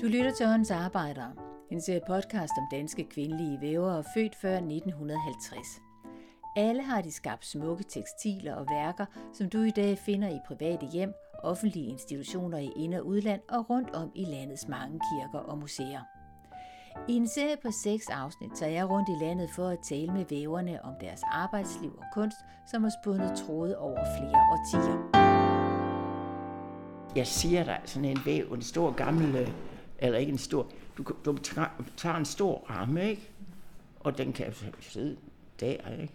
Du lytter til Håndens Arbejdere, en serie podcast om danske kvindelige vævere født før 1950. Alle har de skabt smukke tekstiler og værker, som du i dag finder i private hjem, offentlige institutioner i ind- og udland og rundt om i landets mange kirker og museer. I en serie på seks afsnit tager jeg rundt i landet for at tale med væverne om deres arbejdsliv og kunst, som har spundet tråde over flere årtier. Jeg siger dig, sådan en væv, en stor gammel, øh, eller ikke en stor, du, du tager en stor ramme, ikke? Og den kan sidde der, ikke?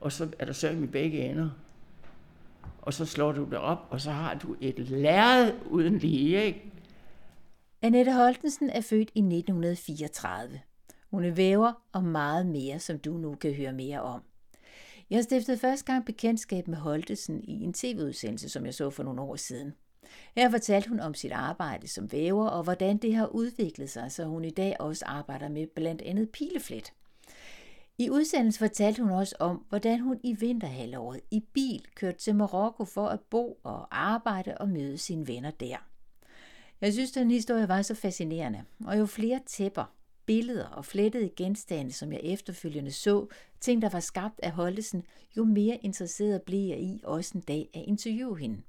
Og så er der søm i begge ender. Og så slår du det op, og så har du et lærred uden lige, ikke? Annette Holtensen er født i 1934. Hun er væver og meget mere, som du nu kan høre mere om. Jeg stiftede første gang bekendtskab med Holtensen i en tv-udsendelse, som jeg så for nogle år siden. Her fortalte hun om sit arbejde som væver og hvordan det har udviklet sig, så hun i dag også arbejder med blandt andet pileflet. I udsendelsen fortalte hun også om, hvordan hun i vinterhalvåret i bil kørte til Marokko for at bo og arbejde og møde sine venner der. Jeg synes, den historie var så fascinerende, og jo flere tæpper, billeder og flettede genstande, som jeg efterfølgende så, ting, der var skabt af Holdesen, jo mere interesseret blev jeg i også en dag at interviewe hende.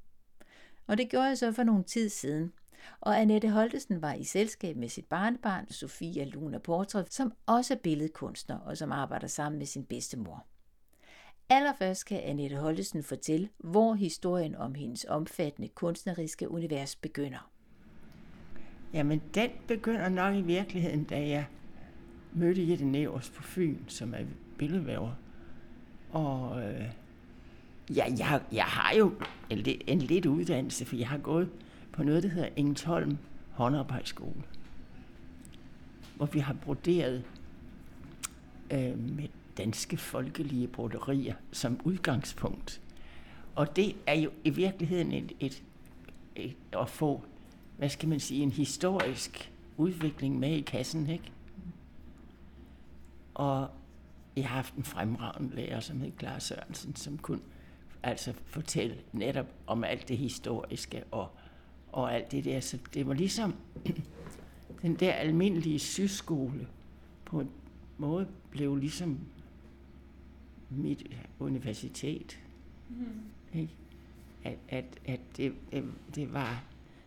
Og det gjorde jeg så for nogle tid siden. Og Annette Holtesen var i selskab med sit barnebarn, Sofia Luna Portræt, som også er billedkunstner og som arbejder sammen med sin bedstemor. Allerførst kan Annette Holtesen fortælle, hvor historien om hendes omfattende kunstneriske univers begynder. Jamen, den begynder nok i virkeligheden, da jeg mødte Jette Nævers på Fyn, som er billedvæver. Og øh, ja, jeg, jeg har jo en, en lidt uddannelse, for jeg har gået på noget, der hedder Engelsholm Håndarbejdsskole, hvor vi har broderet øh, med danske folkelige broderier som udgangspunkt. Og det er jo i virkeligheden et, et, et, at få hvad skal man sige, en historisk udvikling med i kassen, ikke? Og jeg har haft en fremragende lærer, som hed Clara Sørensen, som kunne altså fortælle netop om alt det historiske og, og alt det der. Så det var ligesom den der almindelige syskole på en måde blev ligesom mit universitet. Mm. Ikke? At, at, at det, det, det var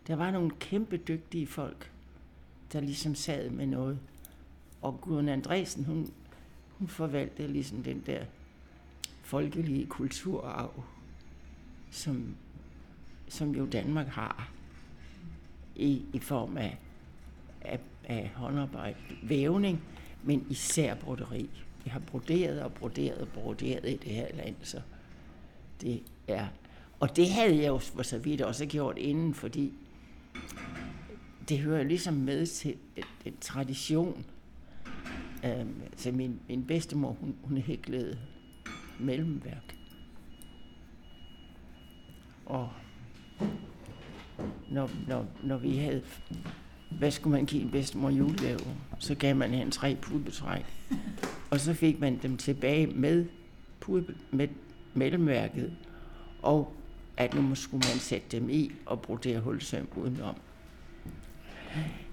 der var nogle kæmpe dygtige folk, der ligesom sad med noget. Og Gudrun Andresen, hun, hun forvaltede ligesom den der folkelige kulturarv, som, som jo Danmark har i, i form af, af, af håndarbejde, vævning, men især broderi. Vi har broderet og broderet og broderet i det her land, så det er... Og det havde jeg jo for så vidt også gjort inden, fordi det hører ligesom med til en tradition. Øhm, altså min, min bedstemor, hun, hun hæklede mellemværk. Og når, når, når vi havde, hvad skulle man give en bedstemor julegave, så gav man hende tre pudbetræk. Og så fik man dem tilbage med, pude, med mellemværket, og at nu skulle man sætte dem i og brodere hulsøm udenom.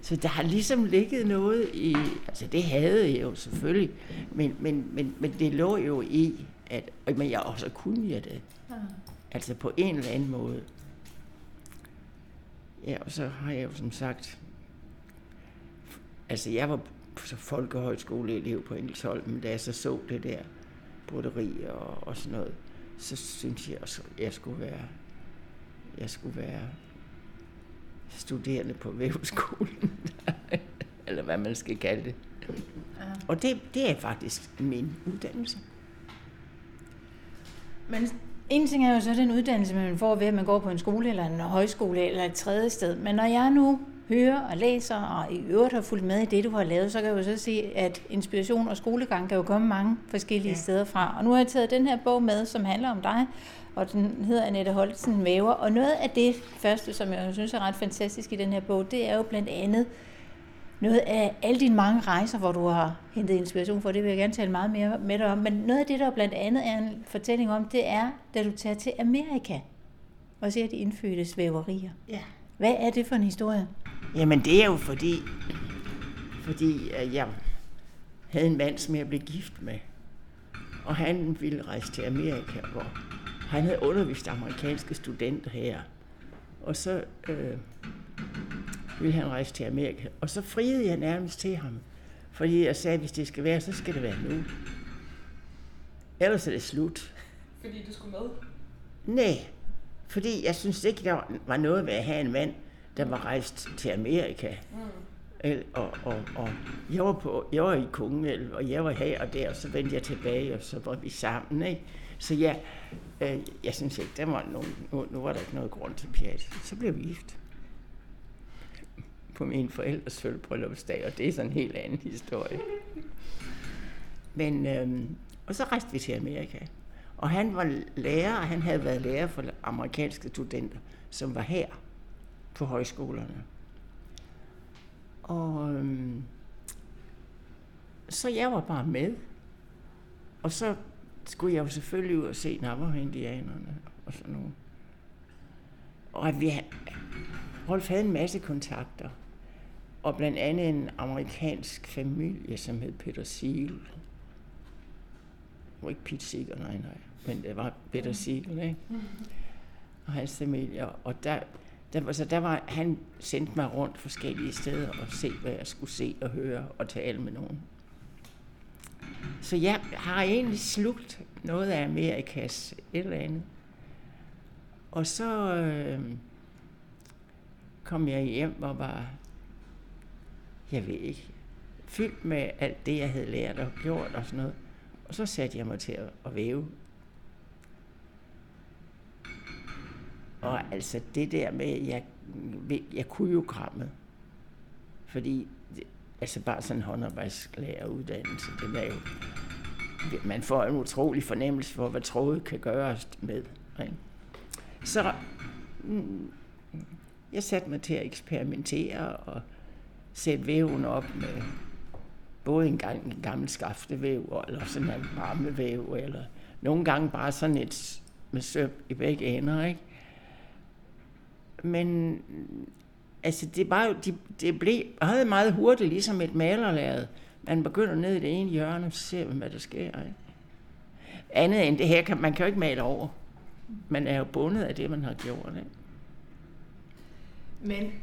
Så der har ligesom ligget noget i, altså det havde jeg jo selvfølgelig, men, men, men, men det lå jo i, at, men jeg også kunne jeg det. Ja. Altså på en eller anden måde. Ja, og så har jeg jo som sagt, altså jeg var så folkehøjskoleelev på Engelsholm, da jeg så så det der broderi og, og sådan noget, så synes jeg også, at jeg skulle være, jeg skulle være studerende på væveskolen, eller hvad man skal kalde det. Ja. Og det, det er faktisk min uddannelse. Men en ting er jo så den uddannelse, man får ved, at man går på en skole eller en højskole eller et tredje sted. Men når jeg nu hører og læser, og i øvrigt har fulgt med i det, du har lavet, så kan jeg jo så se, at inspiration og skolegang kan jo komme mange forskellige ja. steder fra. Og nu har jeg taget den her bog med, som handler om dig, og den hedder Annette Holten Væver. Og noget af det første, som jeg synes er ret fantastisk i den her bog, det er jo blandt andet noget af alle dine mange rejser, hvor du har hentet inspiration for, det vil jeg gerne tale meget mere med dig om. Men noget af det, der blandt andet er en fortælling om, det er, da du tager til Amerika. og ser de indfødte svæverier. Ja. Hvad er det for en historie? Jamen det er jo fordi, fordi jeg havde en mand, som jeg blev gift med. Og han ville rejse til Amerika, hvor han havde undervist amerikanske studenter her. Og så øh, ville han rejse til Amerika. Og så friede jeg nærmest til ham. Fordi jeg sagde, at hvis det skal være, så skal det være nu. Ellers er det slut. Fordi du skulle med? Nej, fordi jeg synes ikke, der var noget ved at have en mand, der var rejst til Amerika. Mm. Og, og, og jeg, var på, jeg var i Kongel, og jeg var her og der, og så vendte jeg tilbage, og så var vi sammen. Ikke? Så ja, øh, jeg synes ikke, der var nogen, nu, nu var der ikke noget grund til pjat. Så blev vi gift på min forældres sølvbryllupsdag, og det er sådan en helt anden historie. Men, øhm, og så rejste vi til Amerika. Og han var lærer, og han havde været lærer for amerikanske studenter, som var her på højskolerne. Og øhm, så jeg var bare med. Og så skulle jeg jo selvfølgelig ud og se Navajo-indianerne og sådan noget. Og at vi Rolf havde en masse kontakter. Og blandt andet en amerikansk familie, som hed Peter Siegel. Det var ikke Pete Siegel, nej, nej. Men det var Peter Siegel, ikke? Og hans familie. Og der, der, var, så der var, han sendte mig rundt forskellige steder og se, hvad jeg skulle se og høre og tale med nogen. Så jeg har egentlig slugt noget af Amerikas et eller andet. Og så øh, kom jeg hjem og var, jeg ved ikke, fyldt med alt det, jeg havde lært og gjort og sådan noget. Og så satte jeg mig til at, at væve. Og altså det der med, jeg, jeg kunne jo krammet. Fordi altså bare sådan en håndarbejdslæreruddannelse, det er jo, man får en utrolig fornemmelse for, hvad trådet kan gøres med. Ikke? Så mm, jeg satte mig til at eksperimentere og sætte væven op med både en, gang, en gammel skaftevæv, eller sådan en varmevæv, eller nogle gange bare sådan et med søm i begge ender, ikke? Men altså det, var, de, det blev meget, meget hurtigt ligesom et malerlæret. Man begynder ned i det ene hjørne, så ser man, hvad der sker. Ikke? Andet end det her, kan, man kan jo ikke male over. Man er jo bundet af det, man har gjort. Ikke? Men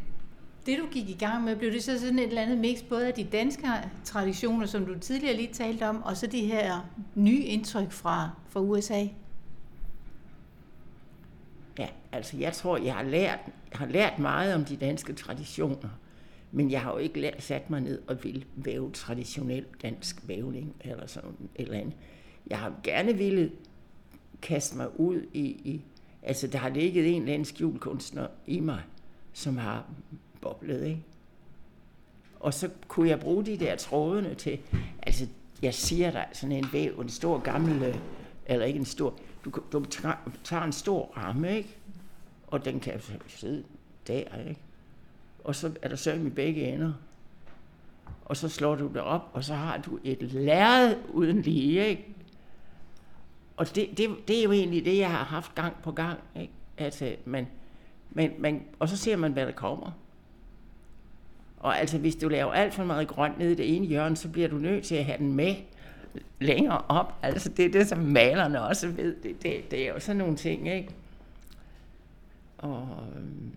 det du gik i gang med, blev det så sådan et eller andet mix både af de danske traditioner, som du tidligere lige talte om, og så de her nye indtryk fra, fra USA? Ja, altså jeg tror, jeg har lært, jeg har lært meget om de danske traditioner, men jeg har jo ikke lært, sat mig ned og vil væve traditionel dansk vævning eller sådan et eller andet. Jeg har gerne ville kaste mig ud i, i altså der har ligget en eller anden skjulkunstner i mig, som har boblede, ikke? Og så kunne jeg bruge de der trådene til, altså jeg siger dig, sådan en væv, en stor gammel, øh, eller ikke en stor, du, du tager en stor ramme, ikke? Og den kan sidde der, ikke? Og så er der søm i begge ender. Og så slår du det op, og så har du et lærred uden lige, ikke? Og det, det, det er jo egentlig det, jeg har haft gang på gang, ikke? Altså, man, man, man, og så ser man, hvad der kommer. Og altså, hvis du laver alt for meget grønt nede i det ene hjørne, så bliver du nødt til at have den med længere op. Altså, det er det, som malerne også ved. Det, det, det er jo sådan nogle ting, ikke? Og øhm,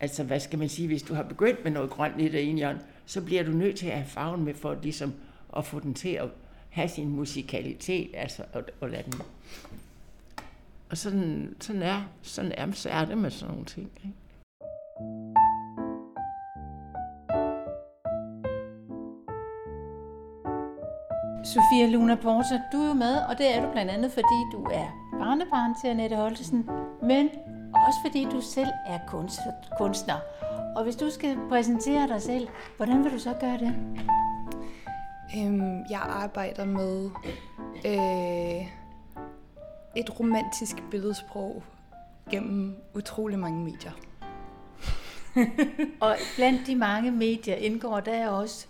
altså, hvad skal man sige, hvis du har begyndt med noget grønt i det ene hjørne, så bliver du nødt til at have farven med for ligesom at få den til at have sin musikalitet, altså at, at lade den. Og sådan, sådan, er, sådan er, så er det med sådan nogle ting. Ikke? Sofia Luna Porter, du er jo med, og det er du blandt andet, fordi du er barnebarn til Annette Holtesen, men også fordi du selv er kunstner. Og hvis du skal præsentere dig selv, hvordan vil du så gøre det? Øhm, jeg arbejder med øh, et romantisk billedsprog gennem utrolig mange medier. og blandt de mange medier indgår der også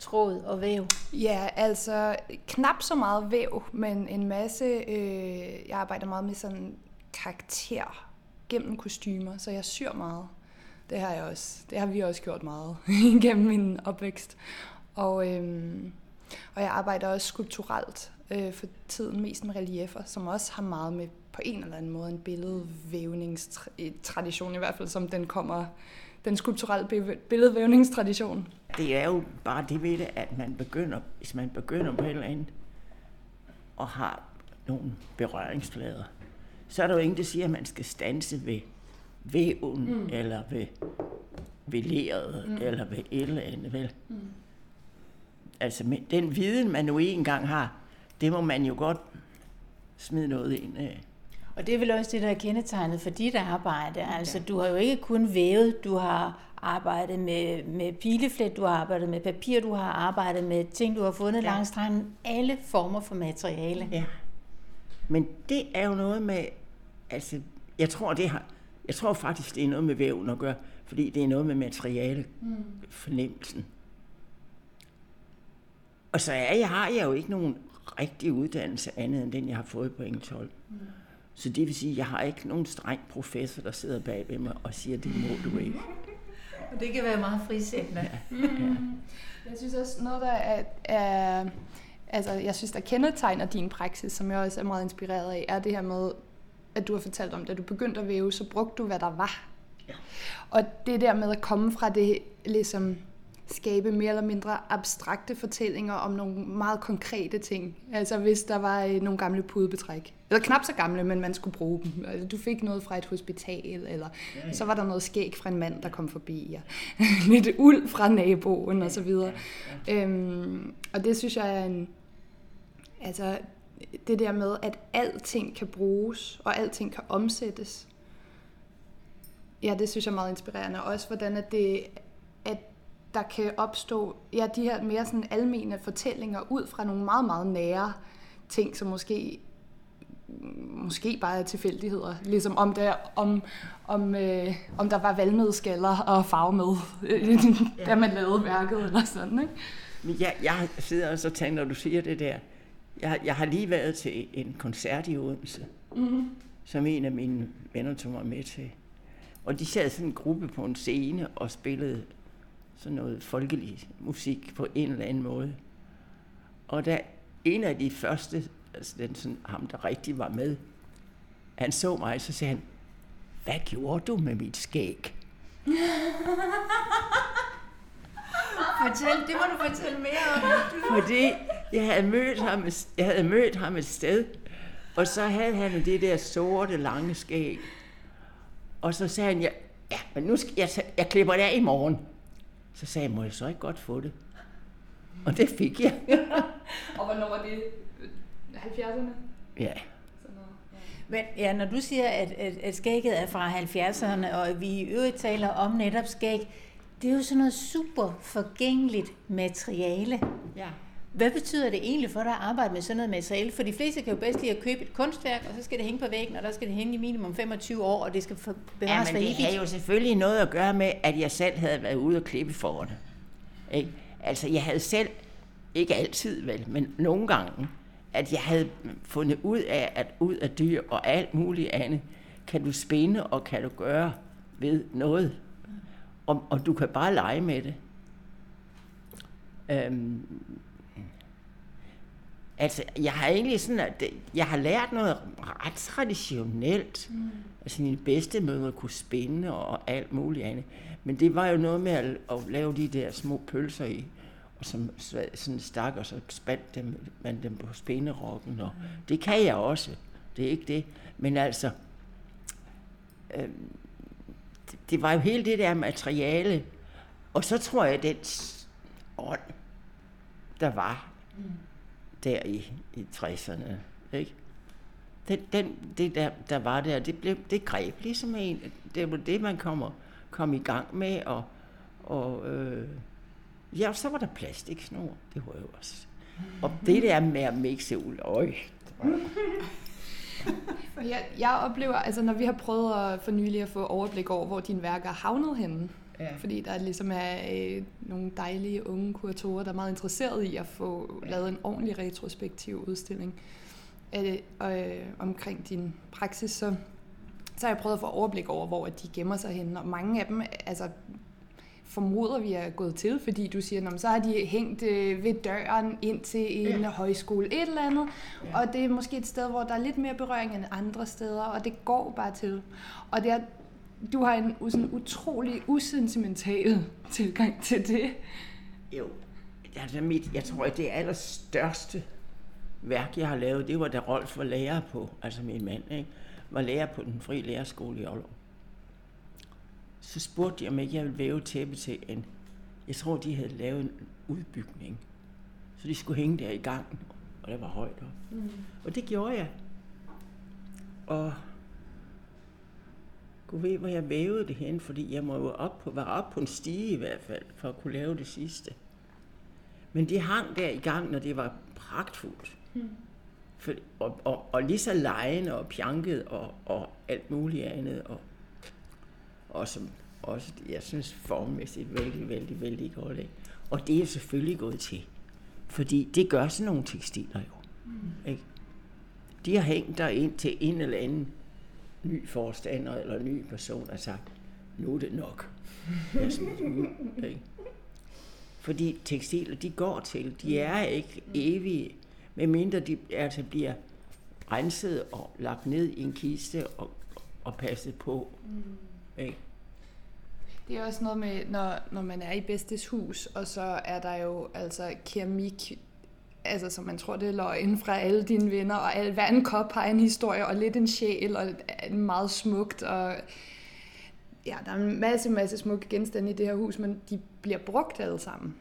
tråd og væv? Ja, altså knap så meget væv, men en masse, øh, jeg arbejder meget med sådan karakter gennem kostymer, så jeg syr meget. Det har jeg også. Det har vi også gjort meget gennem min opvækst. Og, øhm, og jeg arbejder også skulpturelt øh, for tiden mest med reliefer, som også har meget med på en eller anden måde en billedvævningstradition, eh, i hvert fald som den kommer, den skulpturelle billedvævningstradition. Det er jo bare det ved det, at man begynder, hvis man begynder på et eller andet, og har nogle berøringsflader, så er der jo ingen, der siger, at man skal stanse ved væven, mm. eller ved, ved leret, mm. eller ved et eller andet, vel? Mm. Altså, den viden, man nu engang har, det må man jo godt smide noget ind af. Og det er vel også det, der er kendetegnet for dit arbejde. Altså, du har jo ikke kun vævet, du har arbejdet med, med pileflet, du har arbejdet med papir, du har arbejdet med ting, du har fundet ja. langs stranden. Alle former for materiale. Ja. Men det er jo noget med, altså, jeg tror, det har, jeg tror faktisk, det er noget med væven at gøre, fordi det er noget med materiale, mm. fornemmelsen. Og så er jeg, har jeg jo ikke nogen rigtig uddannelse andet end den, jeg har fået på engelsk hold. Mm. Så det vil sige, at jeg har ikke nogen streng professor, der sidder bag ved mig og siger, det må du ikke. Og det kan være meget frisættende. Ja. Ja. Jeg synes også, noget der er, er altså, jeg synes, der kendetegner din praksis, som jeg også er meget inspireret af, er det her med, at du har fortalt om, da du begyndte at væve, så brugte du, hvad der var. Ja. Og det der med at komme fra det, ligesom skabe mere eller mindre abstrakte fortællinger om nogle meget konkrete ting. Altså hvis der var øh, nogle gamle pudebetræk. Eller knap så gamle, men man skulle bruge dem. Altså, du fik noget fra et hospital, eller ja, ja. så var der noget skæg fra en mand, der kom forbi. Ja. Lidt uld fra naboen, og så videre. Ja, ja. Øhm, og det synes jeg er en... Altså, det der med, at alting kan bruges, og alting kan omsættes. Ja, det synes jeg er meget inspirerende. Også hvordan at det, der kan opstå ja, de her mere sådan almene fortællinger ud fra nogle meget, meget nære ting, som måske måske bare er tilfældigheder. Ligesom om, der, om, om, øh, om der var valnødskaller og farve med, øh, da man lavede værket eller sådan. Ikke? Men jeg, jeg sidder også og tænker, når du siger det der, jeg, jeg har lige været til en koncert i Odense, mm-hmm. som en af mine venner tog mig med til. Og de sad sådan en gruppe på en scene og spillede sådan noget folkelig musik på en eller anden måde. Og da en af de første, altså den sådan, ham der rigtig var med, han så mig, så sagde han, hvad gjorde du med mit skæg? Fortæl, det må du fortælle mere om. Fordi jeg havde mødt ham, jeg havde mødt ham et sted, og så havde han det der sorte, lange skæg. Og så sagde han, ja, ja men nu skal jeg, jeg klipper det af i morgen. Så sagde jeg, må jeg så ikke godt få det? Og det fik jeg. og hvornår var det? 70'erne? Ja. Men ja, når du siger, at, at, at skægget er fra 70'erne, og vi i øvrigt taler om netop skæg, det er jo sådan noget super forgængeligt materiale. Ja. Hvad betyder det egentlig for dig at arbejde med sådan noget materiale? For de fleste kan jo bedst lide at købe et kunstværk, og så skal det hænge på væggen, og der skal det hænge i minimum 25 år, og det skal bevares ja, men det har jo selvfølgelig noget at gøre med, at jeg selv havde været ude og klippe for det. Ikke? Altså, jeg havde selv, ikke altid vel, men nogle gange, at jeg havde fundet ud af, at ud af dyr og alt muligt andet, kan du spænde og kan du gøre ved noget. Og, og du kan bare lege med det. Øhm, Altså, jeg har egentlig sådan, at jeg har lært noget ret traditionelt. Mm. Altså, min bedste mødre kunne spænde og alt muligt andet. Men det var jo noget med at, at lave de der små pølser i, og som sådan stak, og så spandt dem, man dem på spænderokken. Og mm. Det kan jeg også. Det er ikke det. Men altså, øh, det, det var jo hele det der materiale. Og så tror jeg, at den ånd, der var, mm der i, i 60'erne. Ikke? Den, den, det der, der var der, det, blev, det greb ligesom en. Det var det, man kommer, kom i gang med. Og, og øh, ja, så var der plastiksnor. Det var jo også. Og det der med at mixe ud, øj. jeg, jeg oplever, altså når vi har prøvet at for nylig at få overblik over, hvor dine værker havnet henne, Ja. Fordi der ligesom er øh, nogle dejlige unge kuratorer, der er meget interesserede i at få ja. lavet en ordentlig retrospektiv udstilling øh, øh, omkring din praksis. Så så har jeg prøvet at få overblik over, hvor de gemmer sig henne, og mange af dem, altså formoder vi er gået til, fordi du siger, så har de hængt øh, ved døren ind til en ja. højskole, et eller andet, ja. og det er måske et sted, hvor der er lidt mere berøring end andre steder, og det går bare til. Og det er, du har en sådan utrolig usentimental tilgang til det. Jo, altså mit, jeg tror, at det allerstørste værk, jeg har lavet, det var da Rolf var lærer på, altså min mand, ikke? var lærer på den fri lærerskole i Aalborg så spurgte de, om ikke jeg ville væve tæppe til en, jeg tror, de havde lavet en udbygning. Så de skulle hænge der i gangen, og der var højt op. Mm. Og det gjorde jeg. Og kunne ved, hvor jeg vævede det hen, fordi jeg må jo op på, være op på en stige i hvert fald, for at kunne lave det sidste. Men det hang der i gang, når det var pragtfuldt. Mm. For, og, og, og lige så lejende og pjanket og, og alt muligt andet. Og, og som også, jeg synes, formmæssigt vældig, vældig, vældig godt. Ikke? Og det er selvfølgelig gået til. Fordi det gør sådan nogle tekstiler jo. Mm. Ikke? De har hængt der ind til en eller anden ny forstander eller ny person og sagt, nu er det nok. Jeg ud, ikke? Fordi tekstiler, de går til. De er ikke evige, medmindre de altså bliver renset og lagt ned i en kiste og, og passet på. Mm. Ikke? Det er også noget med, når, når man er i bedstes hus, og så er der jo altså keramik, altså som man tror, det er løgn fra alle dine venner, og al, hver en kop har en historie, og lidt en sjæl, og meget smukt, og ja, der er en masse, masse smukke genstande i det her hus, men de bliver brugt alle sammen.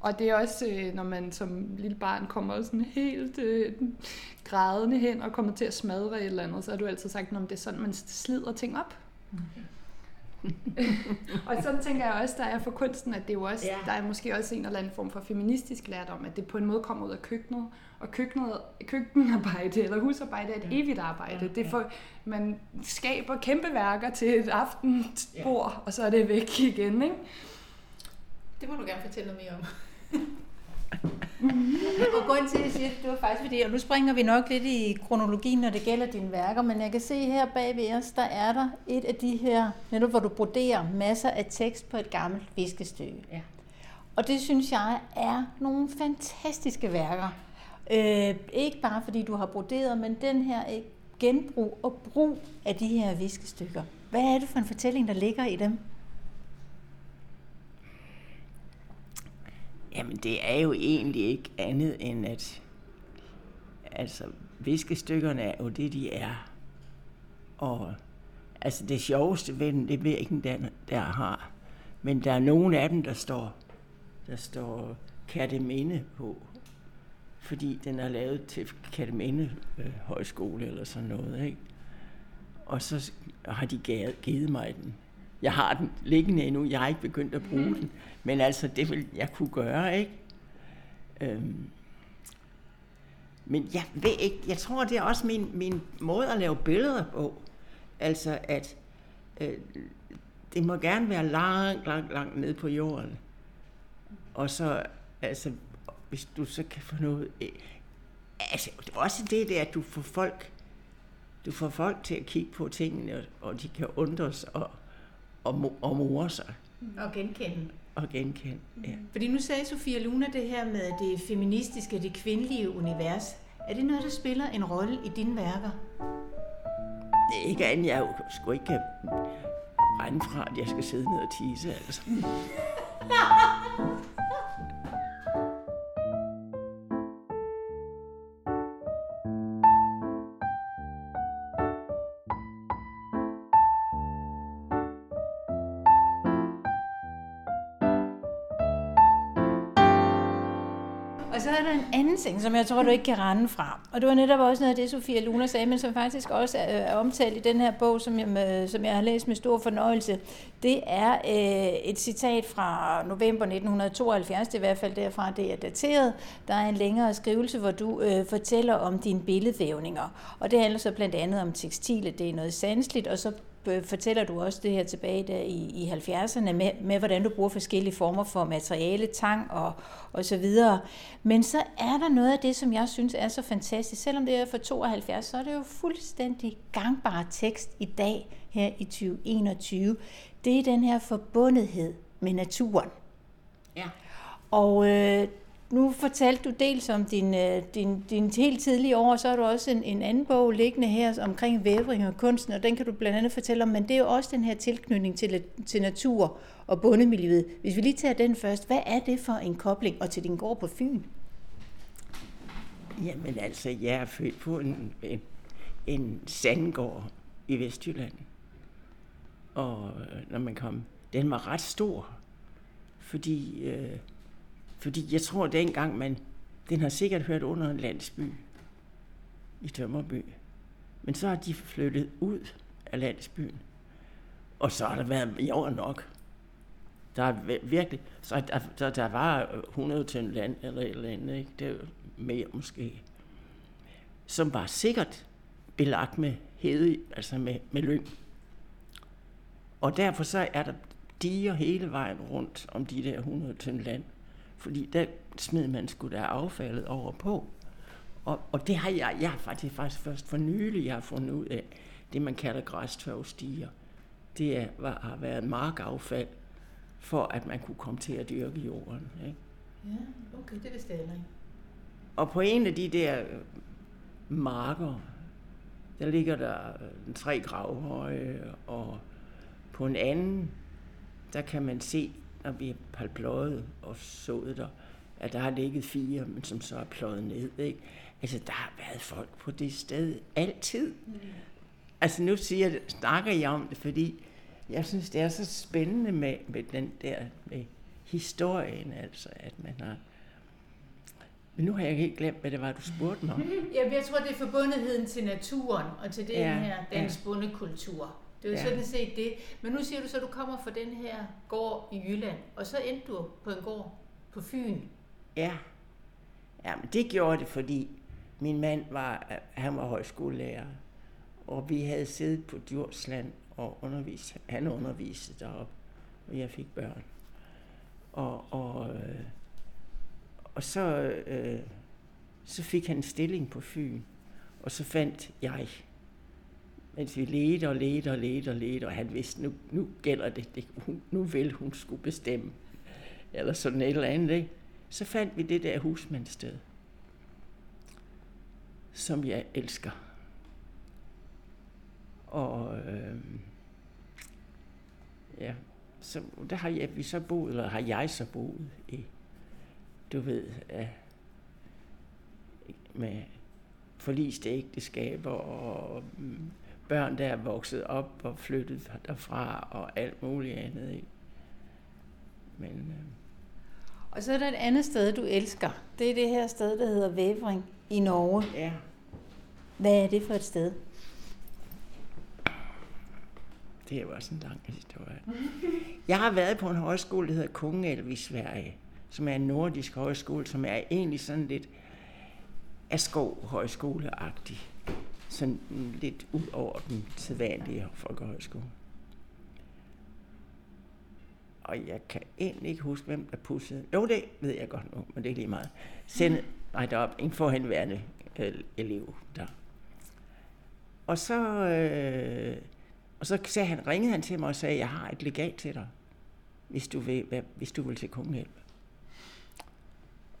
Og det er også, øh, når man som lille barn kommer sådan helt øh, grædende hen og kommer til at smadre et eller andet, så har du altid sagt, at det er sådan, man slider ting op. Okay. og sådan tænker jeg også, der er for kunsten, at det er jo også, ja. der er måske også en eller anden form for feministisk lærdom, at det på en måde kommer ud af køkkenet, og køkkenet, køkkenarbejde eller husarbejde er et ja. evigt arbejde. Ja, ja. Det for, man skaber kæmpe værker til et aftensbord, ja. og så er det væk igen, ikke? Det må du gerne fortælle noget mere om. og grund til, at jeg siger det, det var faktisk fordi, og nu springer vi nok lidt i kronologien, når det gælder dine værker, men jeg kan se her bag ved os, der er der et af de her, netop hvor du broderer masser af tekst på et gammelt viskestykke. Ja. Og det synes jeg er nogle fantastiske værker. Øh, ikke bare fordi du har broderet, men den her genbrug og brug af de her viskestykker. Hvad er det for en fortælling, der ligger i dem? Jamen, det er jo egentlig ikke andet end at... Altså, viskestykkerne er jo det, de er. Og altså, det sjoveste ved dem, det ved ikke, der, der har. Men der er nogle af dem, der står, der står Kateminde på. Fordi den er lavet til Kateminde øh, højskole eller sådan noget, ikke? Og så har de givet mig den. Jeg har den liggende endnu, jeg har ikke begyndt at bruge den. Men altså, det vil jeg kunne gøre, ikke? Øhm. Men jeg ved ikke, jeg tror, det er også min, min måde at lave billeder på. Altså, at øh, det må gerne være langt, langt, langt ned på jorden. Og så, altså, hvis du så kan få noget... Øh, altså, det er også det der, at du får folk, du får folk til at kigge på tingene, og de kan undres og, og, og more sig. Og genkende og genkende. Ja. Fordi nu sagde Sofia Luna det her med det feministiske, det kvindelige univers. Er det noget, der spiller en rolle i dine værker? Det er ikke andet, jeg skulle ikke regne fra, at jeg skal sidde ned og tise, altså. anden ting, som jeg tror, du ikke kan rende fra. Og det var netop også noget af det, Sofia Luna sagde, men som faktisk også er omtalt i den her bog, som jeg, med, som jeg har læst med stor fornøjelse. Det er øh, et citat fra november 1972, det er i hvert fald derfra, det er dateret. Der er en længere skrivelse, hvor du øh, fortæller om dine billedvævninger. Og det handler så blandt andet om tekstilet, det er noget sandsligt, og så fortæller du også det her tilbage der i, i 70'erne med, med, hvordan du bruger forskellige former for materiale, tang og, og så videre. Men så er der noget af det, som jeg synes er så fantastisk. Selvom det er for 72, så er det jo fuldstændig gangbar tekst i dag, her i 2021. Det er den her forbundethed med naturen. Ja. Og øh, nu fortalte du dels om din, øh, din, din helt tidlige år, så har du også en, en anden bog liggende her omkring vævring og kunsten, og den kan du blandt andet fortælle om, men det er jo også den her tilknytning til, til natur og bondemiljøet. Hvis vi lige tager den først, hvad er det for en kobling, og til din gård på Fyn? Jamen altså, jeg er født på en, en, en sandgård i Vestjylland. Og når man kom, den var ret stor, fordi øh, fordi jeg tror, at dengang man... Den har sikkert hørt under en landsby i Tømmerby. Men så har de flyttet ud af landsbyen. Og så har der været jord nok. Der er virkelig... Så der, der, der var 100 tønd land eller et eller andet, ikke? Det er mere måske. Som var sikkert belagt med hede, altså med, med lyng. Og derfor så er der diger hele vejen rundt om de der 100 tønd land. Fordi der smed man skulle der affaldet over på. Og, og det har jeg, jeg har faktisk, faktisk først for nylig, jeg har fundet ud af, det man kalder græstørvstiger. Det er, var, har været markaffald, for at man kunne komme til at dyrke jorden. Ikke? Ja, okay, det vidste jeg ikke. Og på en af de der marker, der ligger der tre gravhøje, og på en anden, der kan man se når vi har pløjet og sået der, at der har ligget fire, men som så er pløjet ned. Ikke? Altså, der har været folk på det sted altid. Mm. Altså, nu siger, jeg, snakker jeg om det, fordi jeg synes, det er så spændende med, med den der med historien, altså, at man har... Men nu har jeg helt glemt, hvad det var, du spurgte mig om. Ja, jeg tror, det er forbundetheden til naturen og til den ja, her dansk ja. bundekultur. Det er jo ja. sådan set det. Men nu siger du så, at du kommer fra den her gård i Jylland, og så endte du på en gård på Fyn. Ja. Ja, men det gjorde det, fordi min mand var, han var højskolelærer, og vi havde siddet på Djursland og undervist. Han underviste deroppe, og jeg fik børn. Og, og, øh, og så, øh, så fik han en stilling på Fyn, og så fandt jeg mens vi ledte og ledte og ledte og ledte, og han vidste, nu, nu gælder det, det nu vil hun skulle bestemme, eller sådan et eller andet, ikke? Så fandt vi det der husmandsted, som jeg elsker. Og øh, ja, så der har jeg, vi så boet, eller har jeg så boet i, du ved, uh, med forliste ægteskaber og mm, børn, der er vokset op og flyttet derfra og alt muligt andet. Ikke? Men, øh... Og så er der et andet sted, du elsker. Det er det her sted, der hedder Vævring i Norge. Ja. Hvad er det for et sted? Det er jo også en lang historie. Jeg har været på en højskole, der hedder Kungelv i Sverige, som er en nordisk højskole, som er egentlig sådan lidt Askov højskoleagtig sådan lidt ud over den sædvanlige folkehøjskole. Og jeg kan egentlig ikke huske, hvem der pussede. Jo, det ved jeg godt nu, men det er lige meget. Send mig derop en forhenværende øh, elev der. Og så, øh, og så sagde han, ringede han til mig og sagde, jeg har et legat til dig, hvis du vil, hvis du vil til kongehjælp.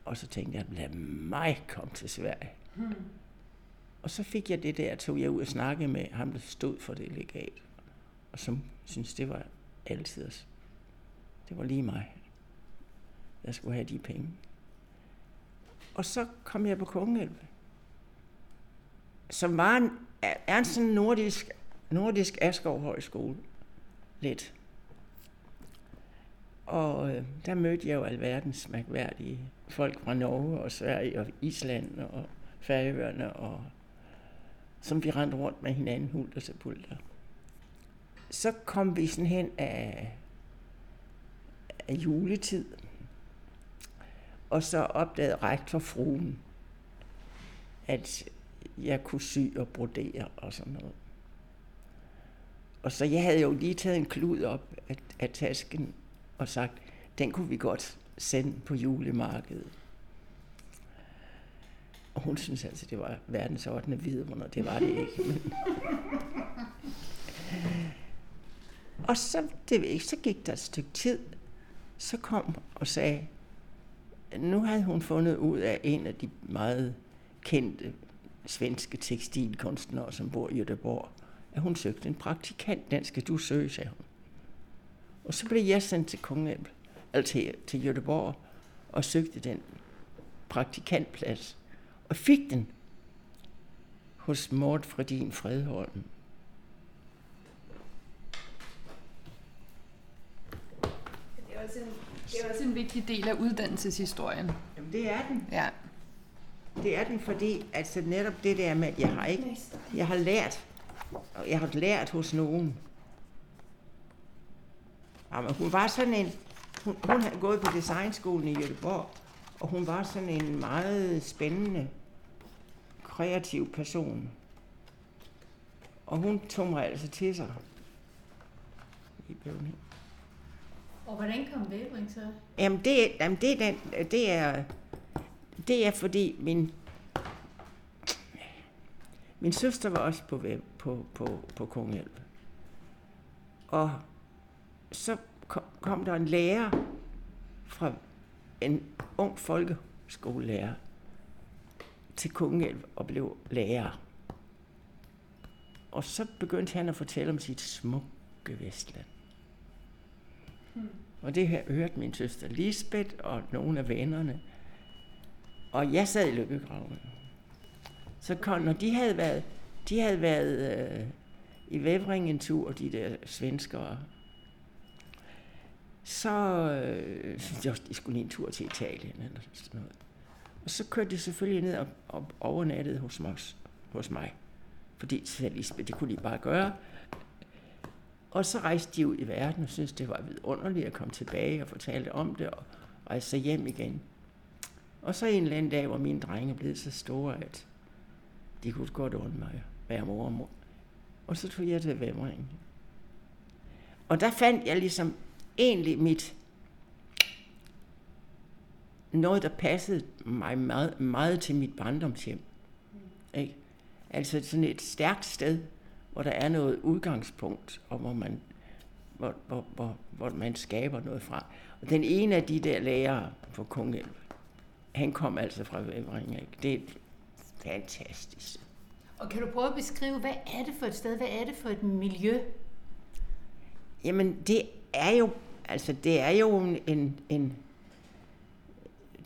Og så tænkte jeg, lad mig komme til Sverige. Hmm. Og så fik jeg det der, tog jeg ud og snakkede med ham, der stod for det legat, og som synes det var altid. Det var lige mig. Jeg skulle have de penge. Og så kom jeg på Kongelv, som var en, er en sådan nordisk, nordisk Askov Højskole. Lidt. Og øh, der mødte jeg jo alverdens mærkværdige folk fra Norge og Sverige og Island og Færøerne og som vi rendte rundt med hinanden, hult og sepulter. Så kom vi sådan hen af, af juletid, og så opdagede rektor fruen, at jeg kunne sy og brodere og sådan noget. og så jeg havde jo lige taget en klud op af, af tasken og sagt, den kunne vi godt sende på julemarkedet. Og hun synes altså, det var verdens 8. vidunder. Det var det ikke. Men... og så, det ved ikke, så gik der et stykke tid. Så kom og sagde, nu havde hun fundet ud af en af de meget kendte svenske tekstilkunstnere, som bor i Göteborg, at hun søgte en praktikant. Den skal du søge, sagde hun. Og så blev jeg sendt til Kongel, altså til, til Göteborg, og søgte den praktikantplads. Og fik den hos Mort Fredin Fredholm. Det er også en, det er også en vigtig del af uddannelseshistorien. Jamen, det er den. Ja. Det er den, fordi altså netop det der med, at jeg har ikke, jeg har lært, og jeg har lært hos nogen. Jamen, hun var sådan en, hun, hun havde gået på designskolen i Göteborg, og hun var sådan en meget spændende, kreativ person. Og hun tog mig altså til sig. I Bøvning. Og hvordan kom vævring så? Jamen det, jamen det, er den, det er, det er fordi min, min søster var også på, på, på, på Kongehjælp. Og så kom, kom der en lærer fra en ung folkeskolelærer til Kongehjælp og blev lærer. Og så begyndte han at fortælle om sit smukke Vestland. Og det her hørte min søster Lisbeth og nogle af vennerne. Og jeg sad i lykkegraven. Så kom, når de havde været, de havde været øh, i Vævring en tur, de der svenskere, så øh, de skulle lige en tur til Italien eller sådan noget. Og så kørte de selvfølgelig ned og, og overnattede hos, os, hos mig. Fordi sagde Lisbeth, det kunne de bare gøre. Og så rejste de ud i verden og syntes, det var vidunderligt at komme tilbage og fortælle om det og rejse sig hjem igen. Og så en eller anden dag, hvor mine drenge blev så store, at de kunne godt undre mig at være mor og mor. Og så tog jeg til Væmring. Og der fandt jeg ligesom egentlig mit noget, der passede mig meget, meget til mit barndomshjem. Ikke? Altså sådan et stærkt sted, hvor der er noget udgangspunkt, og hvor man, hvor, hvor, hvor, hvor man skaber noget fra. Og den ene af de der lærere på Kungælv, han kom altså fra Vævring. Ikke? Det er fantastisk. Og kan du prøve at beskrive, hvad er det for et sted? Hvad er det for et miljø? Jamen, det er jo, altså, det er jo en, en, en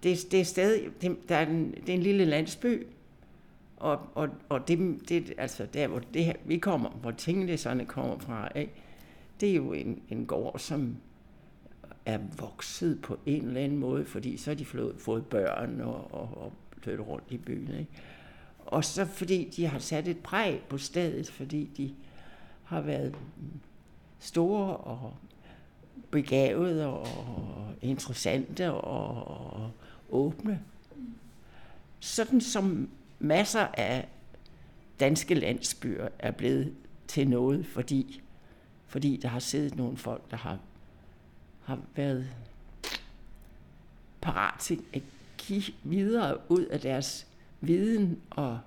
det, det er stadig, det, der er en, det er en lille landsby, og, og, og det, det, altså der, hvor det her, vi kommer, hvor tinglæserne kommer fra, ikke? det er jo en, en gård, som er vokset på en eller anden måde, fordi så har de fået, fået børn og, og, og flyttet rundt i byen. Ikke? Og så fordi de har sat et præg på stedet, fordi de har været store og begavede og interessante og, og åbne. Sådan som masser af danske landsbyer er blevet til noget, fordi, fordi der har siddet nogle folk, der har, har været parat til at kigge videre ud af deres viden og,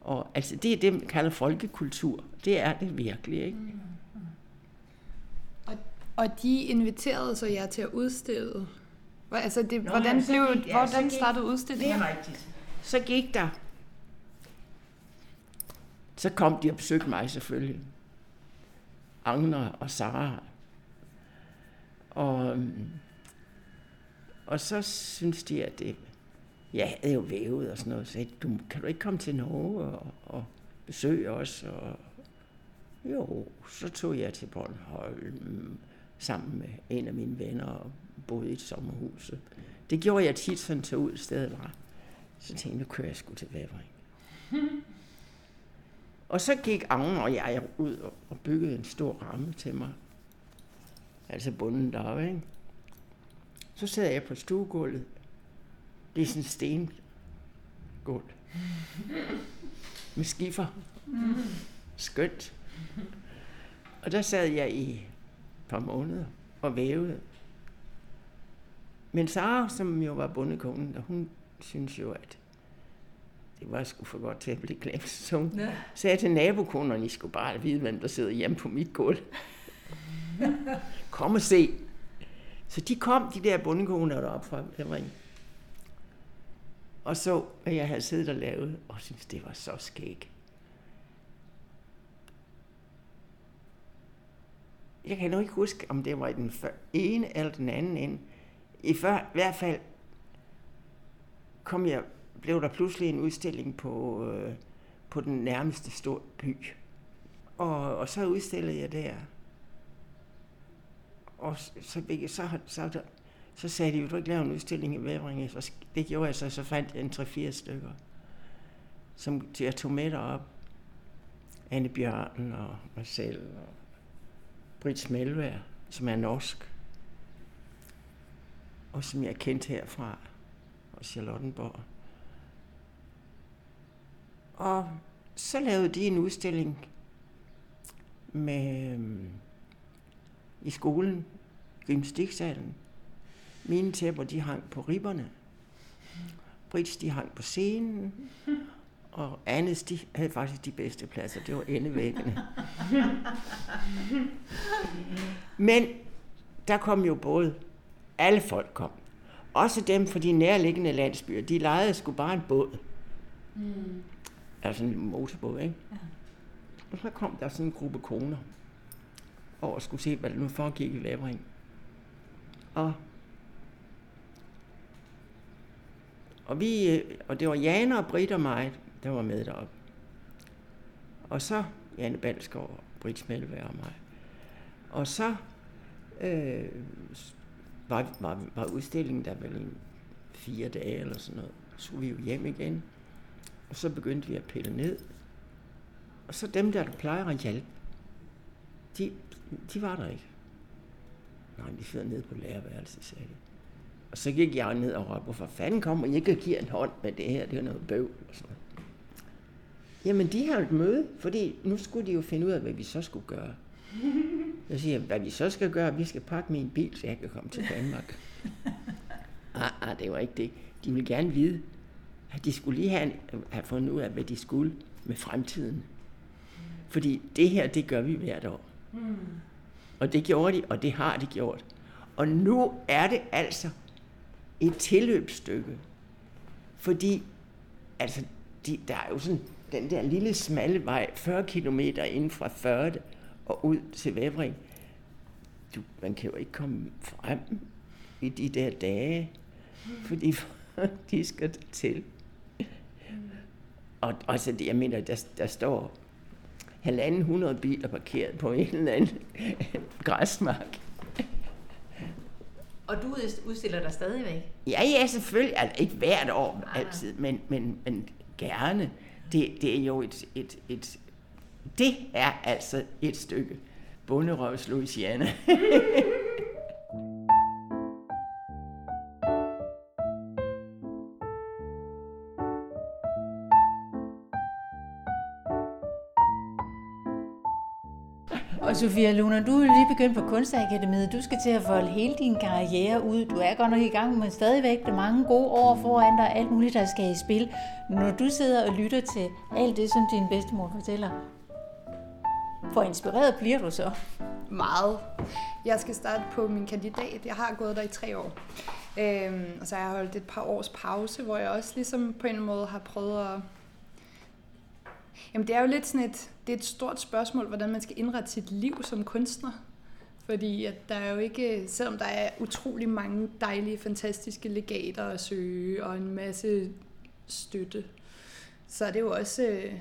og altså det er det, man kalder folkekultur. Det er det virkelig, ikke? Mm. Og, og de inviterede så jer til at udstille. Hvor- Altså, det, Nå, hvordan, blev, gik- ja, så hvordan gik- startede Det udstillingen? er rigtigt. Så gik der. Så kom de og besøgte mig selvfølgelig. Agner og Sara. Og, og så synes de, at det, jeg havde jo vævet og sådan noget, så sagde, de, du, kan du ikke komme til Norge og, og besøge os? Og, jo, så tog jeg til Bornholm sammen med en af mine venner og boede i et sommerhus. Det gjorde jeg tit, sådan tog ud stedet var. Så tænkte jeg, nu kører jeg sgu til Vævring. og så gik Agner og jeg ud og- byggede en stor ramme til mig. Altså bunden deroppe, ikke? Så sad jeg på stuegulvet. Det er sådan en stengulv. Med skiffer. Skønt. Og der sad jeg i et par måneder og vævede. Men Sara, som jo var bondekonen, hun synes jo, at det var sgu for godt til at blive glemt. Så hun ja. sagde til nabokonerne, I skulle bare vide, hvem der sidder hjemme på mit gulv. Kom og se. Så de kom, de der bondekoner deroppe fra Vævring. Og så, hvad jeg havde siddet og lavet, og synes det var så skægt. Jeg kan nu ikke huske, om det var i den ene eller den anden ende. I, før, hvert fald kom jeg, blev der pludselig en udstilling på, øh, på den nærmeste store by. Og, og så udstillede jeg der. Og så, så, så, så, så sagde de, vil du ikke lave en udstilling i Væbringe? Så det gjorde jeg så, så fandt jeg en 3-4 stykker, som jeg tog med derop. Anne Bjørn og mig selv og Britt Smelvær, som er norsk, og som jeg kendte herfra, og Charlottenborg. Og så lavede de en udstilling med, øhm, i skolen, gymnastiksalen. Mine tæpper, de hang på ribberne. Brits, de hang på scenen. Og Annes, de havde faktisk de bedste pladser. Det var endevæggene. Men der kom jo både, alle folk kom. Også dem fra de nærliggende landsbyer. De lejede sgu bare en båd. Mm. Altså en motorbåd, ikke? Ja. Og så kom der sådan en gruppe koner over og skulle se, hvad der nu foregik i Lavring. Og Og, vi, øh, og det var Jana og Britt og mig, der var med deroppe. Og så Janne og Britt Smelvær og mig. Og så øh, var, var, var udstillingen der vel en fire dage eller sådan noget. Så skulle vi jo hjem igen. Og så begyndte vi at pille ned. Og så dem der, der plejer at hjælpe, de, de var der ikke. Nej, de sidder nede på lærerværelset, sagde de. Og så gik jeg ned og råbte, hvorfor fanden kommer I ikke og giver en hånd med det her? Det er noget bøvl og sådan Jamen, de har et møde, fordi nu skulle de jo finde ud af, hvad vi så skulle gøre. Jeg siger, hvad vi så skal gøre, vi skal pakke min bil, så jeg kan komme til Danmark. ah, ah, det var ikke det. De ville gerne vide, at de skulle lige have, have fundet ud af, hvad de skulle med fremtiden. Fordi det her, det gør vi hvert år. Og det gjorde de, og det har de gjort. Og nu er det altså et tilløbsstykke. Fordi, altså, de, der er jo sådan den der lille smalle vej, 40 km inden fra Førde og ud til Vævring. Du, man kan jo ikke komme frem i de der dage, fordi de skal til. Og det, jeg mener, der, der står halvanden hundrede biler parkeret på en eller anden græsmark. Og du udstiller dig stadigvæk? Ja, ja, selvfølgelig. Altså, ikke hvert år nej, altid, men, men, men gerne. Det, det er jo et, et, et... Det er altså et stykke bunderøvs Louisiana. Og Sofia Luna, du er lige begyndt på Kunstakademiet. Du skal til at folde hele din karriere ud. Du er godt nok i gang, men stadigvæk der mange gode år foran dig. Alt muligt, der skal i spil. Når du sidder og lytter til alt det, som din bedstemor fortæller, hvor inspireret bliver du så? Meget. Jeg skal starte på min kandidat. Jeg har gået der i tre år. Øhm, og så har jeg holdt et par års pause, hvor jeg også ligesom på en måde har prøvet at Jamen det er jo lidt sådan et, det er et stort spørgsmål, hvordan man skal indrette sit liv som kunstner. Fordi at der er jo ikke, selvom der er utrolig mange dejlige, fantastiske legater at søge, og en masse støtte, så er det jo også, øh,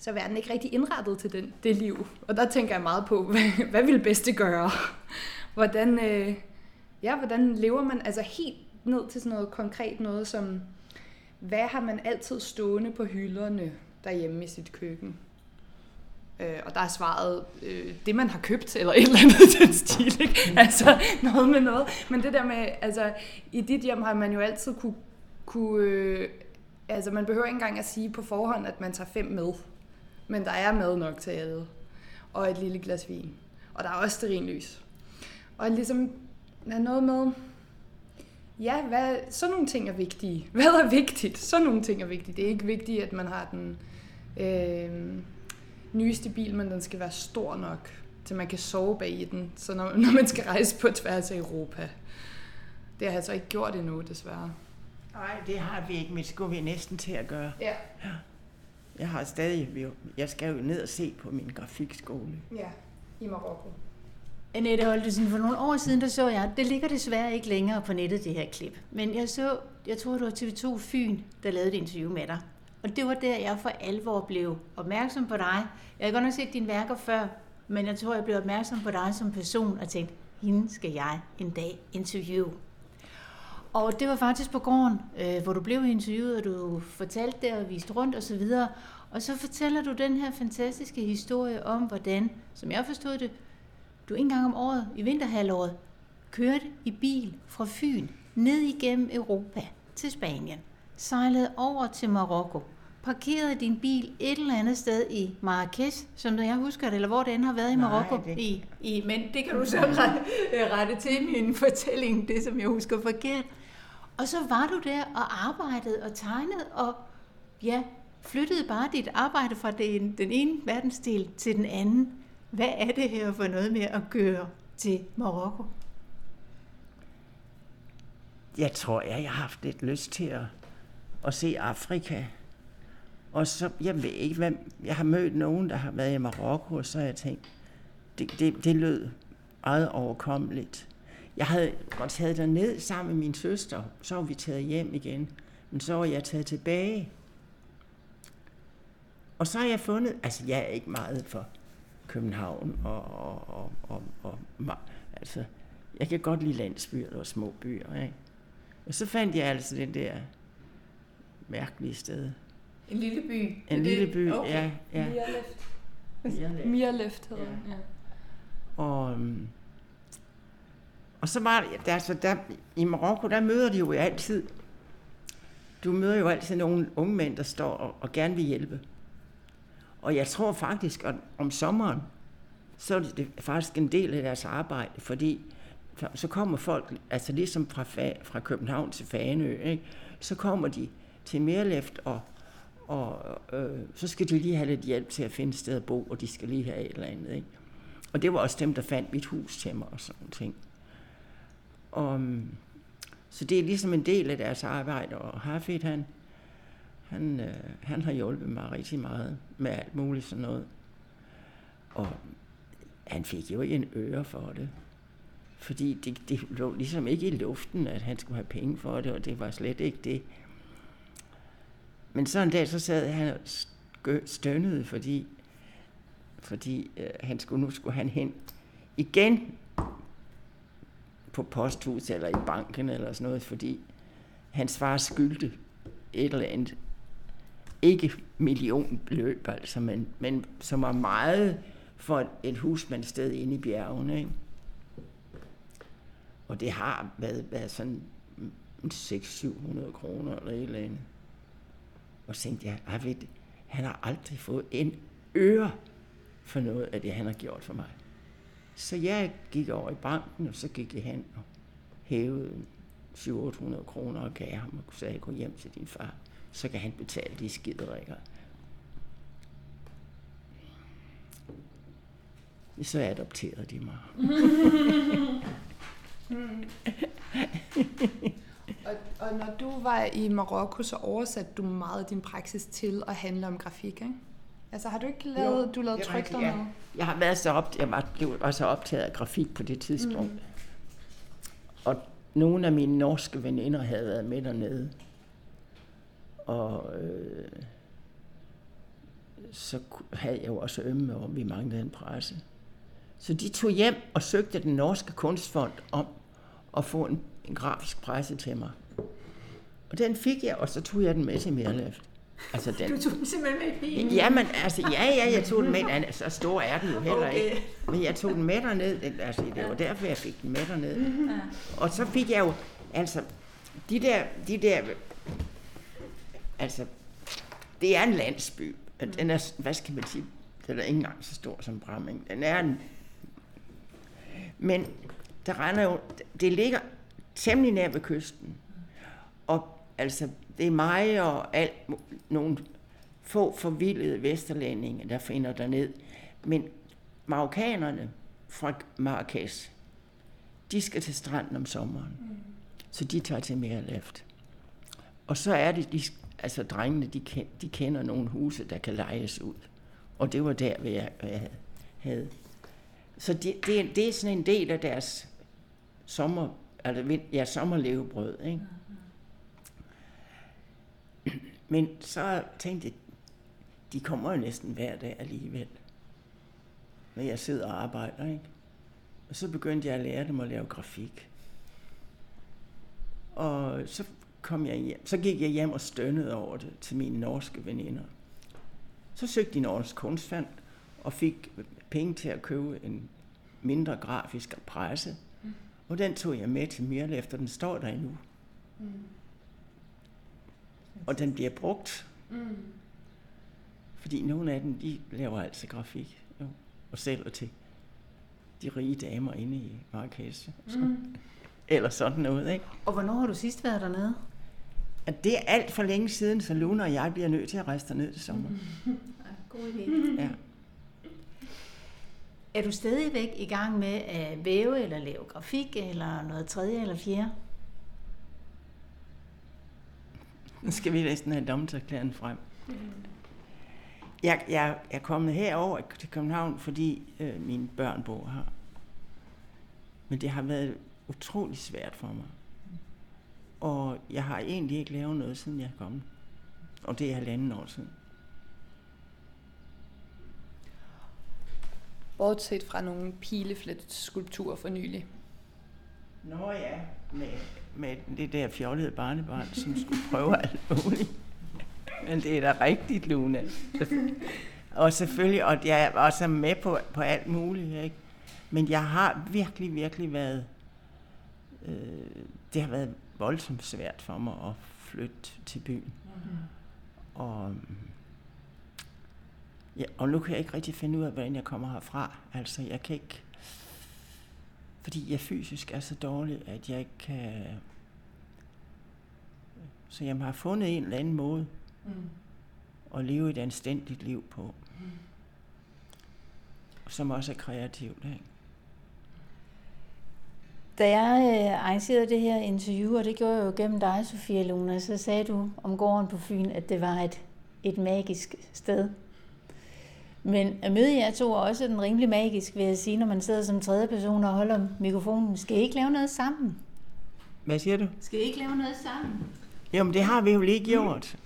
så er verden ikke rigtig indrettet til den, det liv. Og der tænker jeg meget på, hvad, hvad vil bedste gøre? Hvordan, øh, ja, hvordan lever man altså helt ned til sådan noget konkret noget som, hvad har man altid stående på hylderne? derhjemme i sit køkken. Øh, og der er svaret, øh, det man har købt, eller et eller andet den stil, ikke? Altså noget med noget. Men det der med, altså i dit hjem har man jo altid kunne, kunne øh, altså man behøver ikke engang at sige på forhånd, at man tager fem med. Men der er mad nok til alle. og et lille glas vin. Og der er også lys. Og ligesom, er noget med, ja, hvad, sådan nogle ting er vigtige. Hvad er vigtigt? Sådan nogle ting er vigtige. Det er ikke vigtigt, at man har den øh, nyeste bil, men den skal være stor nok, til man kan sove bag i den, så når, når man skal rejse på tværs af Europa. Det har jeg så ikke gjort endnu, desværre. Nej, det har vi ikke, men det skulle vi næsten til at gøre. Ja. ja. Jeg har stadig, jeg skal jo ned og se på min grafikskole. Ja, i Marokko. Annette Holtesen, for nogle år siden, der så jeg, det ligger desværre ikke længere på nettet, det her klip. Men jeg så, jeg tror det var TV2 Fyn, der lavede et interview med dig. Og det var der, jeg for alvor blev opmærksom på dig. Jeg har godt nok set dine værker før, men jeg tror, jeg blev opmærksom på dig som person og tænkte, hende skal jeg en dag interviewe. Og det var faktisk på gården, øh, hvor du blev interviewet, og du fortalte det og viste rundt og så videre. Og så fortæller du den her fantastiske historie om, hvordan, som jeg forstod det, du en gang om året i vinterhalvåret kørte i bil fra Fyn ned igennem Europa til Spanien, sejlede over til Marokko, parkerede din bil et eller andet sted i Marrakesh, som jeg husker det, eller hvor det end har været i Marokko. Nej, det... I, i, men det kan du så rette, rette til min fortælling, det som jeg husker forkert. Og så var du der og arbejdede og tegnede og ja, flyttede bare dit arbejde fra den, den ene verdensdel til den anden. Hvad er det her for noget med at gøre til Marokko? Jeg tror, jeg har haft lidt lyst til at, at se Afrika. Og så, jeg ved ikke, hvem, jeg har mødt nogen, der har været i Marokko, og så har jeg tænkt, det, det, det lød meget overkommeligt. Jeg havde godt taget der ned sammen med min søster, så var vi taget hjem igen. Men så var jeg taget tilbage. Og så har jeg fundet, altså jeg er ikke meget for København og, og, og, og, og altså, jeg kan godt lide landsbyer og små byer, ikke? Og så fandt jeg altså den der mærkelige sted. En lille by? En lille by, okay. ja. ja. Mirleft. Mirleft hedder ja. ja. Og, øhm, og så var der, altså der, i Marokko, der møder de jo altid, du møder jo altid nogle unge mænd, der står og, og gerne vil hjælpe. Og jeg tror faktisk, at om sommeren, så er det faktisk en del af deres arbejde, fordi så kommer folk, altså ligesom fra, fra København til Faneø, ikke? så kommer de til Merleft, og, og øh, så skal de lige have lidt hjælp til at finde et sted at bo, og de skal lige have et eller andet. Ikke? Og det var også dem, der fandt mit hus til mig og sådan ting. Og, så det er ligesom en del af deres arbejde, og Hafid, han, han, øh, han har hjulpet mig rigtig meget med alt muligt sådan noget. Og han fik jo ikke en øre for det. Fordi det, det lå ligesom ikke i luften, at han skulle have penge for det, og det var slet ikke det. Men så en dag, så sad han og stønnede, fordi, fordi øh, han skulle, nu skulle han hen igen på posthus eller i banken eller sådan noget, fordi hans far skyldte et eller andet ikke millionbeløb, altså, men, men som var meget for et husmandsted inde i bjergene. Ikke? Og det har været, været sådan 600-700 kroner eller et eller andet. Og så tænkte jeg, jeg ved, han har aldrig fået en øre for noget af det, han har gjort for mig. Så jeg gik over i banken, og så gik jeg hen og hævede 700-800 kroner og gav ham, og sagde, gå hjem til din far så kan han betale de skiderikker. Så adopterede de mig. og, og når du var i Marokko, så oversatte du meget af din praksis til at handle om grafik, ikke? Altså har du ikke lavet, jo, du lavet tryk der ja. Jeg har været så op, jeg var, blev også optaget af grafik på det tidspunkt. Mm. Og nogle af mine norske veninder havde været med dernede. Og øh, så havde jeg jo også ømme om, vi manglede en presse. Så de tog hjem og søgte den norske kunstfond om at få en, en grafisk presse til mig. Og den fik jeg, og så tog jeg den med til Merleft. Altså den, du tog den simpelthen med bilen? Jamen, altså, ja, ja, jeg tog den med. Altså, så stor er den jo heller okay. ikke. Men jeg tog den med derned. Altså, det var derfor, jeg fik den med derned. Mm-hmm. Og så fik jeg jo, altså, de der, de der altså, det er en landsby. Den er, hvad skal man sige, Den er ikke engang så stor som Bramming. Den er en... Men der render jo... Det ligger temmelig nær ved kysten. Og altså, det er mig og alt, nogle få forvildede vesterlændinge, der finder der ned. Men marokkanerne fra Marrakesh, de skal til stranden om sommeren. Mm. Så de tager til mere left. Og så er det, de, altså drengene, de, de kender nogle huse, der kan lejes ud. Og det var der, hvor jeg, jeg havde. Så det, det, det er sådan en del af deres sommer, altså, ja, sommerlevebrød. Ikke? Men så tænkte jeg, de kommer jo næsten hver dag alligevel, når jeg sidder og arbejder. Ikke? Og så begyndte jeg at lære dem at lave grafik. Og så kom jeg hjem. Så gik jeg hjem og stønnede over det til mine norske veninder. Så søgte de Norsk Kunstfond og fik penge til at købe en mindre grafisk presse. Mm. Og den tog jeg med til Mirle, efter den står der endnu. Mm. Og den bliver brugt. Mm. Fordi nogle af dem, de laver altså grafik jo, og sælger til de rige damer inde i Marrakesh. Mm. Eller sådan noget, ikke? Og hvornår har du sidst været dernede? At det er alt for længe siden, så Luna og jeg bliver nødt til at rejse derned til sommer. God idé. Ja. Er du stadigvæk i gang med at væve eller lave grafik eller noget tredje eller fjerde? Nu skal vi næsten have dommerklæren frem. Jeg, jeg er kommet herover til København, fordi øh, mine børn bor her. Men det har været utrolig svært for mig. Og jeg har egentlig ikke lavet noget, siden jeg er kommet. Og det er halvanden år siden. Bortset fra nogle pileflet-skulpturer for nylig. Nå ja, med, med det der fjollede barnebarn, som skulle prøve alt muligt. Men det er da rigtigt, Luna. Og selvfølgelig, og jeg er også med på, på alt muligt, ikke? Men jeg har virkelig, virkelig været... Øh, det har været voldsomt svært for mig at flytte til byen. Mm-hmm. Og, ja, og nu kan jeg ikke rigtig finde ud af, hvordan jeg kommer herfra. Altså, jeg kan ikke... Fordi jeg fysisk er så dårlig, at jeg ikke kan... Så jeg har fundet en eller anden måde mm. at leve et anstændigt liv på. Mm. Som også er kreativt, ikke? Da jeg øh, arrangerede det her interview, og det gjorde jeg jo gennem dig, Sofia Luna, så sagde du om gården på Fyn, at det var et, et magisk sted. Men at møde jer to er også den rimelig magisk, vil jeg sige, når man sidder som tredje person og holder mikrofonen. Skal I ikke lave noget sammen? Hvad siger du? Skal I ikke lave noget sammen? Jamen, det har vi jo lige gjort.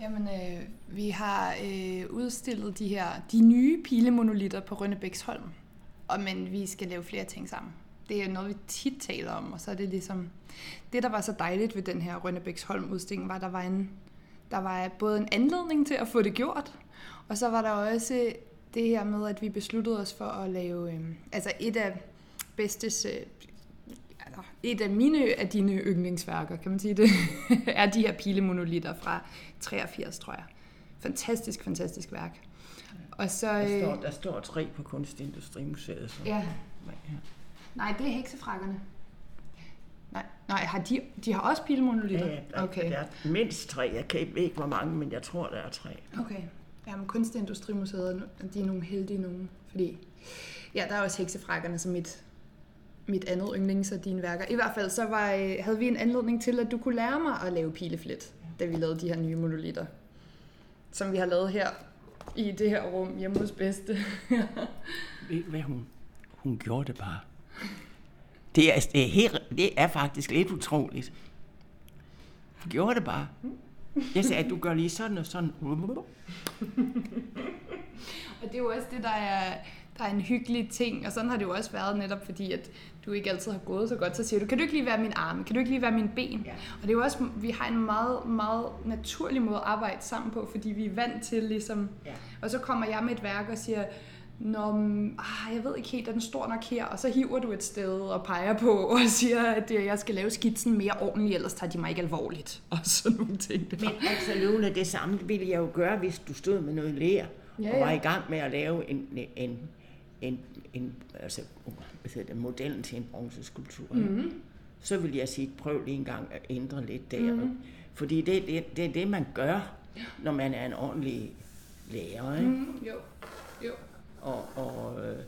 Jamen, øh, vi har øh, udstillet de her de nye pilemonolitter på Rønnebæksholm. Og, men vi skal lave flere ting sammen det er noget, vi tit taler om, og så er det ligesom... Det, der var så dejligt ved den her Rønnebæksholm udstilling, var, at der var, en, der var både en anledning til at få det gjort, og så var der også det her med, at vi besluttede os for at lave... Øh, altså et af bedstes... Øh, et af mine af dine yndlingsværker, kan man sige det, er de her pilemonolitter fra 83, tror jeg. Fantastisk, fantastisk værk. Og så, der, står, øh, der står tre på Kunstindustrimuseet. Så. Ja. ja. Nej, det er heksefrakkerne. Nej, nej har de, de har også pilmonolitter? Ja, der, okay. der er mindst tre. Jeg kan ikke, ikke, hvor mange, men jeg tror, der er tre. Okay. Jamen, Kunstindustrimuseet, de er nogle heldige nogen, fordi ja, der er også heksefrakkerne som mit, mit andet yndlings af dine værker. I hvert fald så var, øh, havde vi en anledning til, at du kunne lære mig at lave pileflet, da vi lavede de her nye monolitter, som vi har lavet her i det her rum hjemme hos Bedste. ved hvad hun, hun gjorde det bare. Det er, det er, helt, det er faktisk lidt utroligt. Du gjorde det bare. Jeg sagde, at du gør lige sådan og sådan. og det er jo også det, der er, der er en hyggelig ting, og sådan har det jo også været netop, fordi at du ikke altid har gået så godt, så siger du, kan du ikke lige være min arme, kan du ikke lige være min ben? Ja. Og det er jo også, vi har en meget, meget naturlig måde at arbejde sammen på, fordi vi er vant til ligesom, ja. og så kommer jeg med et værk og siger, Nå, ah, jeg ved ikke helt, er den stor nok her? Og så hiver du et sted og peger på og siger, at jeg skal lave skitsen mere ordentligt, ellers tager de mig ikke alvorligt. Og sådan nogle ting. Der. Men altså, Lone, det samme ville jeg jo gøre, hvis du stod med noget lær ja, ja. og var i gang med at lave en, en, en, en altså, det, modellen til en bronzeskulptur, mm-hmm. så vil jeg sige, prøv lige en gang at ændre lidt der. Mm-hmm. Fordi det, det, det er det, man gør, når man er en ordentlig lærer. Ikke? Mm, jo, jo. Og, og øh,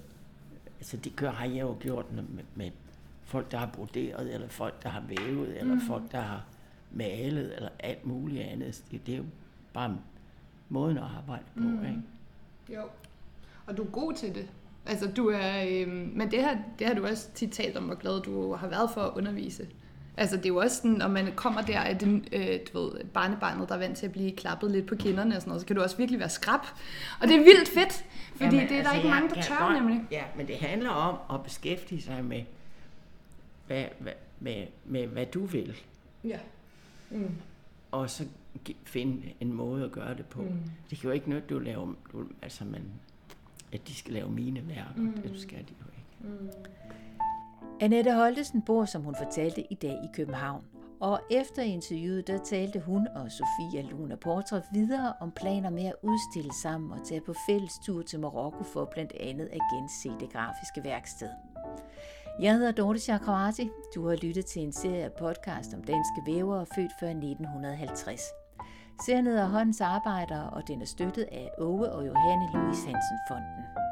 altså det gør, har jeg jo gjort med, med folk, der har broderet, eller folk, der har vævet, eller mm. folk, der har malet, eller alt muligt andet. Det, det er jo bare måden at arbejde på, mm. ikke? Jo, og du er god til det. Altså, du er, øh, men det her, det har du også tit talt om, hvor glad du har været for at undervise. Altså, det er jo også sådan, når man kommer der af den, øh, du ved, barnebarnet, der er vant til at blive klappet lidt på kinderne og sådan noget, så kan du også virkelig være skrab. Og det er vildt fedt, fordi Jamen, det er altså, der ikke mange, der tør, godt, nemlig. Ja, men det handler om at beskæftige sig med, hvad, hvad, med, med, hvad du vil. Ja. Mm. Og så finde en måde at gøre det på. Mm. Det kan jo ikke noget, du laver, du, altså man, at de skal lave mine værker. Mm. Det skal de jo ikke. Mm. Annette Holtesen bor, som hun fortalte, i dag i København. Og efter interviewet, der talte hun og Sofia Luna Portra videre om planer med at udstille sammen og tage på fælles tur til Marokko for blandt andet at gense det grafiske værksted. Jeg hedder Dorte Chakravarti. Du har lyttet til en serie af podcast om danske vævere født før 1950. Serien hedder Håndens Arbejder, og den er støttet af Ove og Johanne Louis Hansen Fonden.